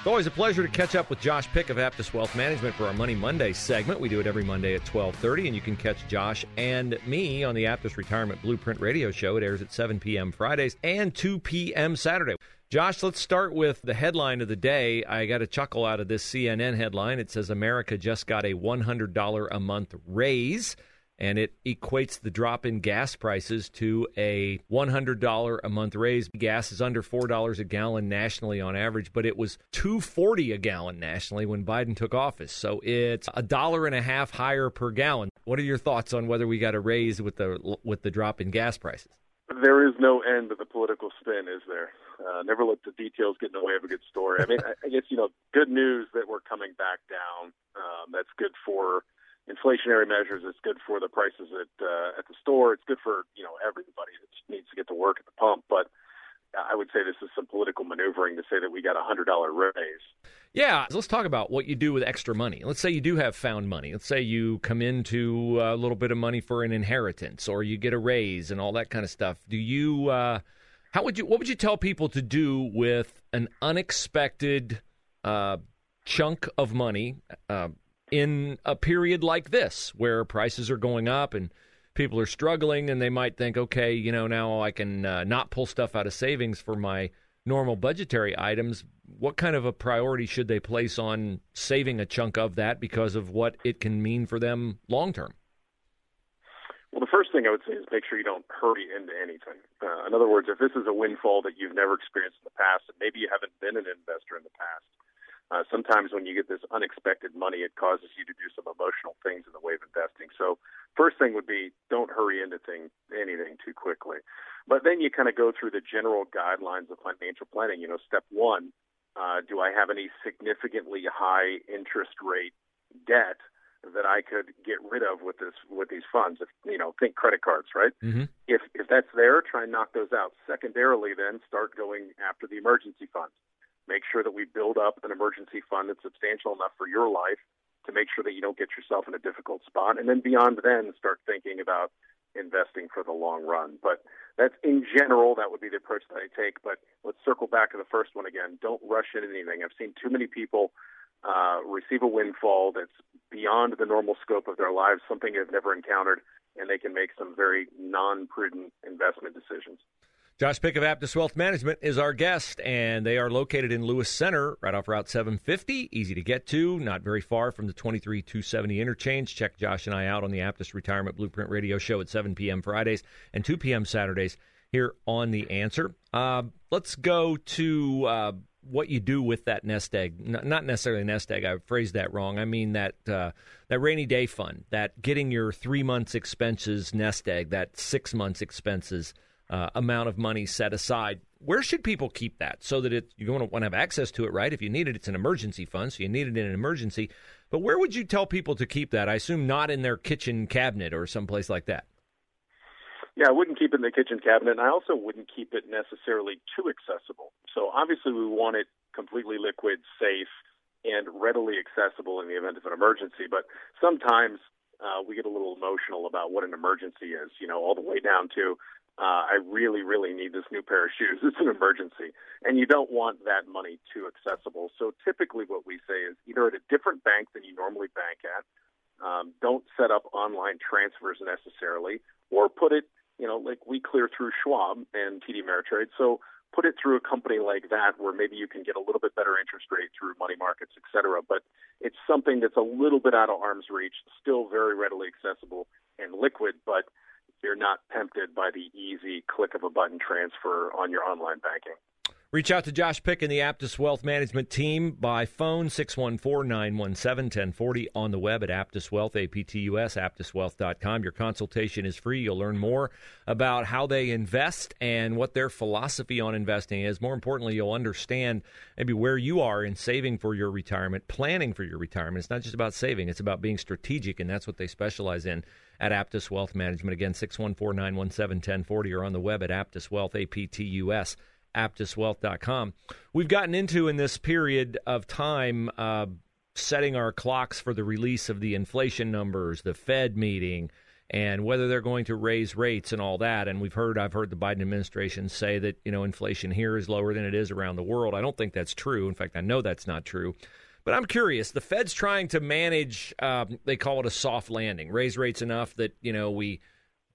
It's always a pleasure to catch up with Josh Pick of Aptus Wealth Management for our Money Monday segment. We do it every Monday at 1230, and you can catch Josh and me on the Aptus Retirement Blueprint radio show. It airs at 7 p.m. Fridays and 2 p.m. Saturday. Josh, let's start with the headline of the day. I got a chuckle out of this CNN headline. It says America just got a $100 a month raise and it equates the drop in gas prices to a $100 a month raise. Gas is under $4 a gallon nationally on average, but it was 240 a gallon nationally when Biden took office. So it's a dollar and a half higher per gallon. What are your thoughts on whether we got a raise with the with the drop in gas prices? There is no end to the political spin, is there? Uh, never let the details get in the way of a good story. I mean, I, I guess you know, good news that we're coming back down. Um, that's good for inflationary measures. It's good for the prices at uh, at the store. It's good for you know everybody that needs to get to work at the pump. But I would say this is some political maneuvering to say that we got a hundred dollar raise. Yeah, let's talk about what you do with extra money. Let's say you do have found money. Let's say you come into a little bit of money for an inheritance, or you get a raise and all that kind of stuff. Do you? Uh, how would you? What would you tell people to do with an unexpected uh, chunk of money? Uh, in a period like this where prices are going up and people are struggling and they might think, okay, you know, now I can uh, not pull stuff out of savings for my normal budgetary items. What kind of a priority should they place on saving a chunk of that because of what it can mean for them long term? Well, the first thing I would say is make sure you don't hurry into anything. Uh, in other words, if this is a windfall that you've never experienced in the past, and maybe you haven't been an investor in the past, uh, sometimes when you get this unexpected money, it causes you to do some emotional things in the way of investing. So, first thing would be don't hurry into thing, anything too quickly. But then you kind of go through the general guidelines of financial planning. You know, step one, uh, do I have any significantly high interest rate debt that I could get rid of with this with these funds? If you know, think credit cards, right? Mm-hmm. If if that's there, try and knock those out. Secondarily, then start going after the emergency funds make sure that we build up an emergency fund that's substantial enough for your life to make sure that you don't get yourself in a difficult spot. And then beyond then, start thinking about investing for the long run. But that's in general, that would be the approach that I take. But let's circle back to the first one again. Don't rush into anything. I've seen too many people uh, receive a windfall that's beyond the normal scope of their lives, something they've never encountered, and they can make some very non prudent investment decisions. Josh Pick of Aptus Wealth Management is our guest, and they are located in Lewis Center, right off Route 750. Easy to get to, not very far from the 23 270 interchange. Check Josh and I out on the Aptus Retirement Blueprint Radio Show at 7 p.m. Fridays and 2 p.m. Saturdays here on The Answer. Uh, let's go to uh, what you do with that nest egg. N- not necessarily nest egg. I phrased that wrong. I mean that uh, that rainy day fund, that getting your three months expenses nest egg, that six months expenses uh, amount of money set aside. Where should people keep that so that it, you're going to want to have access to it, right? If you need it, it's an emergency fund, so you need it in an emergency. But where would you tell people to keep that? I assume not in their kitchen cabinet or someplace like that. Yeah, I wouldn't keep it in the kitchen cabinet, and I also wouldn't keep it necessarily too accessible. So obviously, we want it completely liquid, safe, and readily accessible in the event of an emergency. But sometimes uh, we get a little emotional about what an emergency is, you know, all the way down to uh, I really, really need this new pair of shoes. It's an emergency. And you don't want that money too accessible. So typically what we say is either at a different bank than you normally bank at, um, don't set up online transfers necessarily, or put it, you know, like we clear through Schwab and TD Ameritrade. So put it through a company like that where maybe you can get a little bit better interest rate through money markets, et cetera. But it's something that's a little bit out of arm's reach, still very readily accessible and liquid, but you're not tempted by the easy click of a button transfer on your online banking. Reach out to Josh Pick and the Aptus Wealth Management team by phone 614-917-1040 on the web at Aptus Wealth, A-P-T-U-S, aptuswealth.com. Your consultation is free. You'll learn more about how they invest and what their philosophy on investing is. More importantly, you'll understand maybe where you are in saving for your retirement, planning for your retirement. It's not just about saving, it's about being strategic, and that's what they specialize in at Aptus Wealth Management. Again, 614-917-1040 or on the web at Aptus Wealth, A-P-T-U-S aptuswealth.com. We've gotten into in this period of time uh, setting our clocks for the release of the inflation numbers, the Fed meeting, and whether they're going to raise rates and all that. And we've heard, I've heard the Biden administration say that you know inflation here is lower than it is around the world. I don't think that's true. In fact, I know that's not true. But I'm curious. The Fed's trying to manage. Um, they call it a soft landing. Raise rates enough that you know we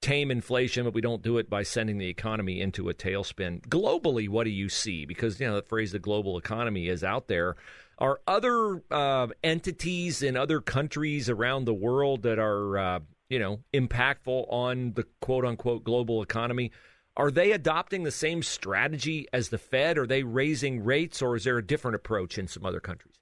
tame inflation, but we don't do it by sending the economy into a tailspin. Globally, what do you see? Because you know the phrase "the global economy" is out there. Are other uh, entities in other countries around the world that are uh, you know impactful on the quote unquote global economy? Are they adopting the same strategy as the Fed? Are they raising rates, or is there a different approach in some other countries?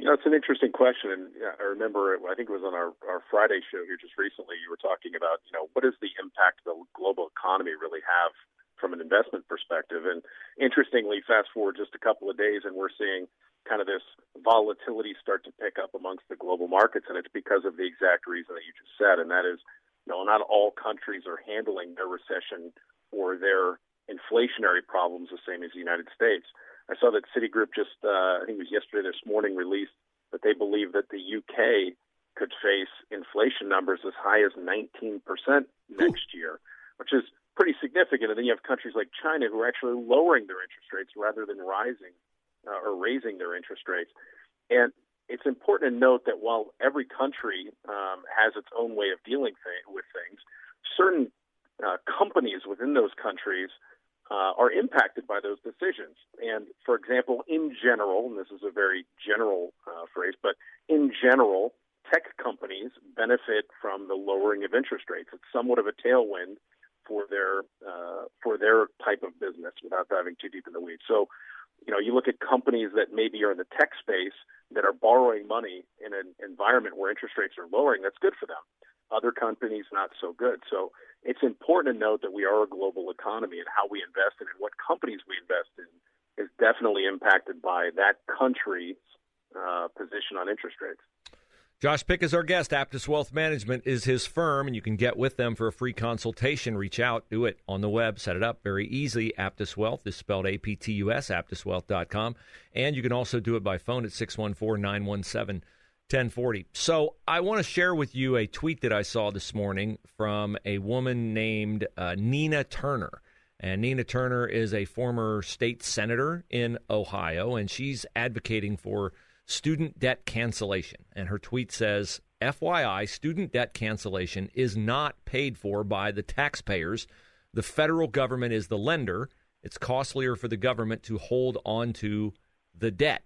You know, it's an interesting question, and I remember I think it was on our our Friday show here just recently. You were talking about you know what does the impact the global economy really have from an investment perspective, and interestingly, fast forward just a couple of days, and we're seeing kind of this volatility start to pick up amongst the global markets, and it's because of the exact reason that you just said, and that is, you know, not all countries are handling their recession or their inflationary problems the same as the United States. I saw that Citigroup just, uh, I think it was yesterday, this morning, released that they believe that the UK could face inflation numbers as high as 19% next year, which is pretty significant. And then you have countries like China who are actually lowering their interest rates rather than rising uh, or raising their interest rates. And it's important to note that while every country um, has its own way of dealing th- with things, certain uh, companies within those countries uh, are impacted by those decisions. And for example, in general, and this is a very general uh, phrase, but in general, tech companies benefit from the lowering of interest rates. It's somewhat of a tailwind for their uh, for their type of business without diving too deep in the weeds. So, you know, you look at companies that maybe are in the tech space that are borrowing money in an environment where interest rates are lowering. That's good for them. Other companies not so good. So it's important to note that we are a global economy and how we invest in and what companies we invest in is definitely impacted by that country's uh, position on interest rates. Josh Pick is our guest. Aptus Wealth Management is his firm, and you can get with them for a free consultation. Reach out, do it on the web, set it up very easy. Aptus Wealth is spelled A P T U S, aptuswealth.com. And you can also do it by phone at 614 917 1040. So I want to share with you a tweet that I saw this morning from a woman named uh, Nina Turner. And Nina Turner is a former state senator in Ohio, and she's advocating for student debt cancellation. And her tweet says, FYI, student debt cancellation is not paid for by the taxpayers. The federal government is the lender. It's costlier for the government to hold on to the debt.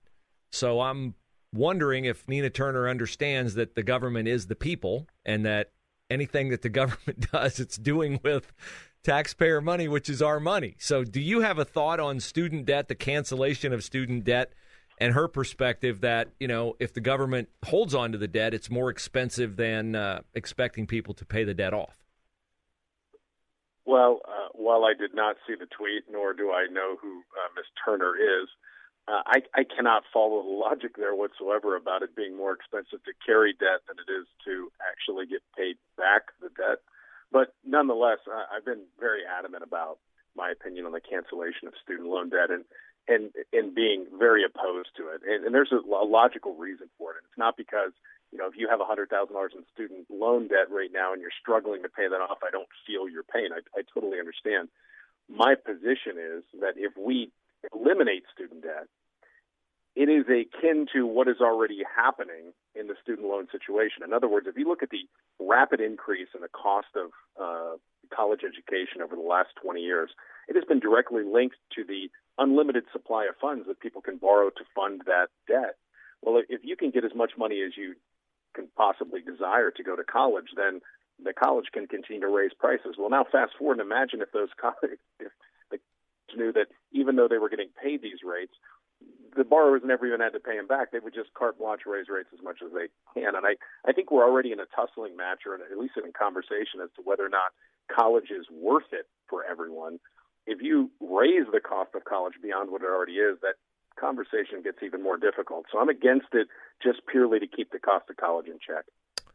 So I'm wondering if Nina Turner understands that the government is the people and that anything that the government does, it's doing with taxpayer money, which is our money. So, do you have a thought on student debt, the cancellation of student debt, and her perspective that, you know, if the government holds on to the debt, it's more expensive than uh, expecting people to pay the debt off? Well, uh, while I did not see the tweet, nor do I know who uh, Ms. Turner is, uh, I, I cannot follow the logic there whatsoever about it being more expensive to carry debt than it is to actually get paid back the debt. But nonetheless, I, I've been very adamant about my opinion on the cancellation of student loan debt and and and being very opposed to it. And, and there's a, a logical reason for it. And it's not because you know if you have a hundred thousand dollars in student loan debt right now and you're struggling to pay that off, I don't feel your pain. I, I totally understand. My position is that if we eliminate student debt, it is akin to what is already happening in the student loan situation. In other words, if you look at the rapid increase in the cost of uh, college education over the last 20 years, it has been directly linked to the unlimited supply of funds that people can borrow to fund that debt. Well, if you can get as much money as you can possibly desire to go to college, then the college can continue to raise prices. Well, now fast forward and imagine if those college, if knew that even though they were getting paid these rates, the borrowers never even had to pay them back. They would just carte blanche raise rates as much as they can. And I, I think we're already in a tussling match, or at least in a conversation as to whether or not college is worth it for everyone. If you raise the cost of college beyond what it already is, that conversation gets even more difficult. So I'm against it just purely to keep the cost of college in check.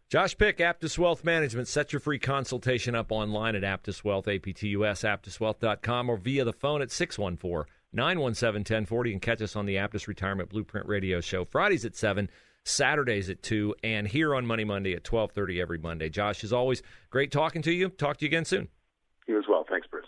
Josh Pick, Aptus Wealth Management. Set your free consultation up online at Aptus Wealth, APTUS, aptuswealth.com, or via the phone at 614 917 1040 and catch us on the Aptus Retirement Blueprint Radio Show. Fridays at 7, Saturdays at 2, and here on Money Monday at 1230 every Monday. Josh, as always, great talking to you. Talk to you again soon. You as well. Thanks, Bruce.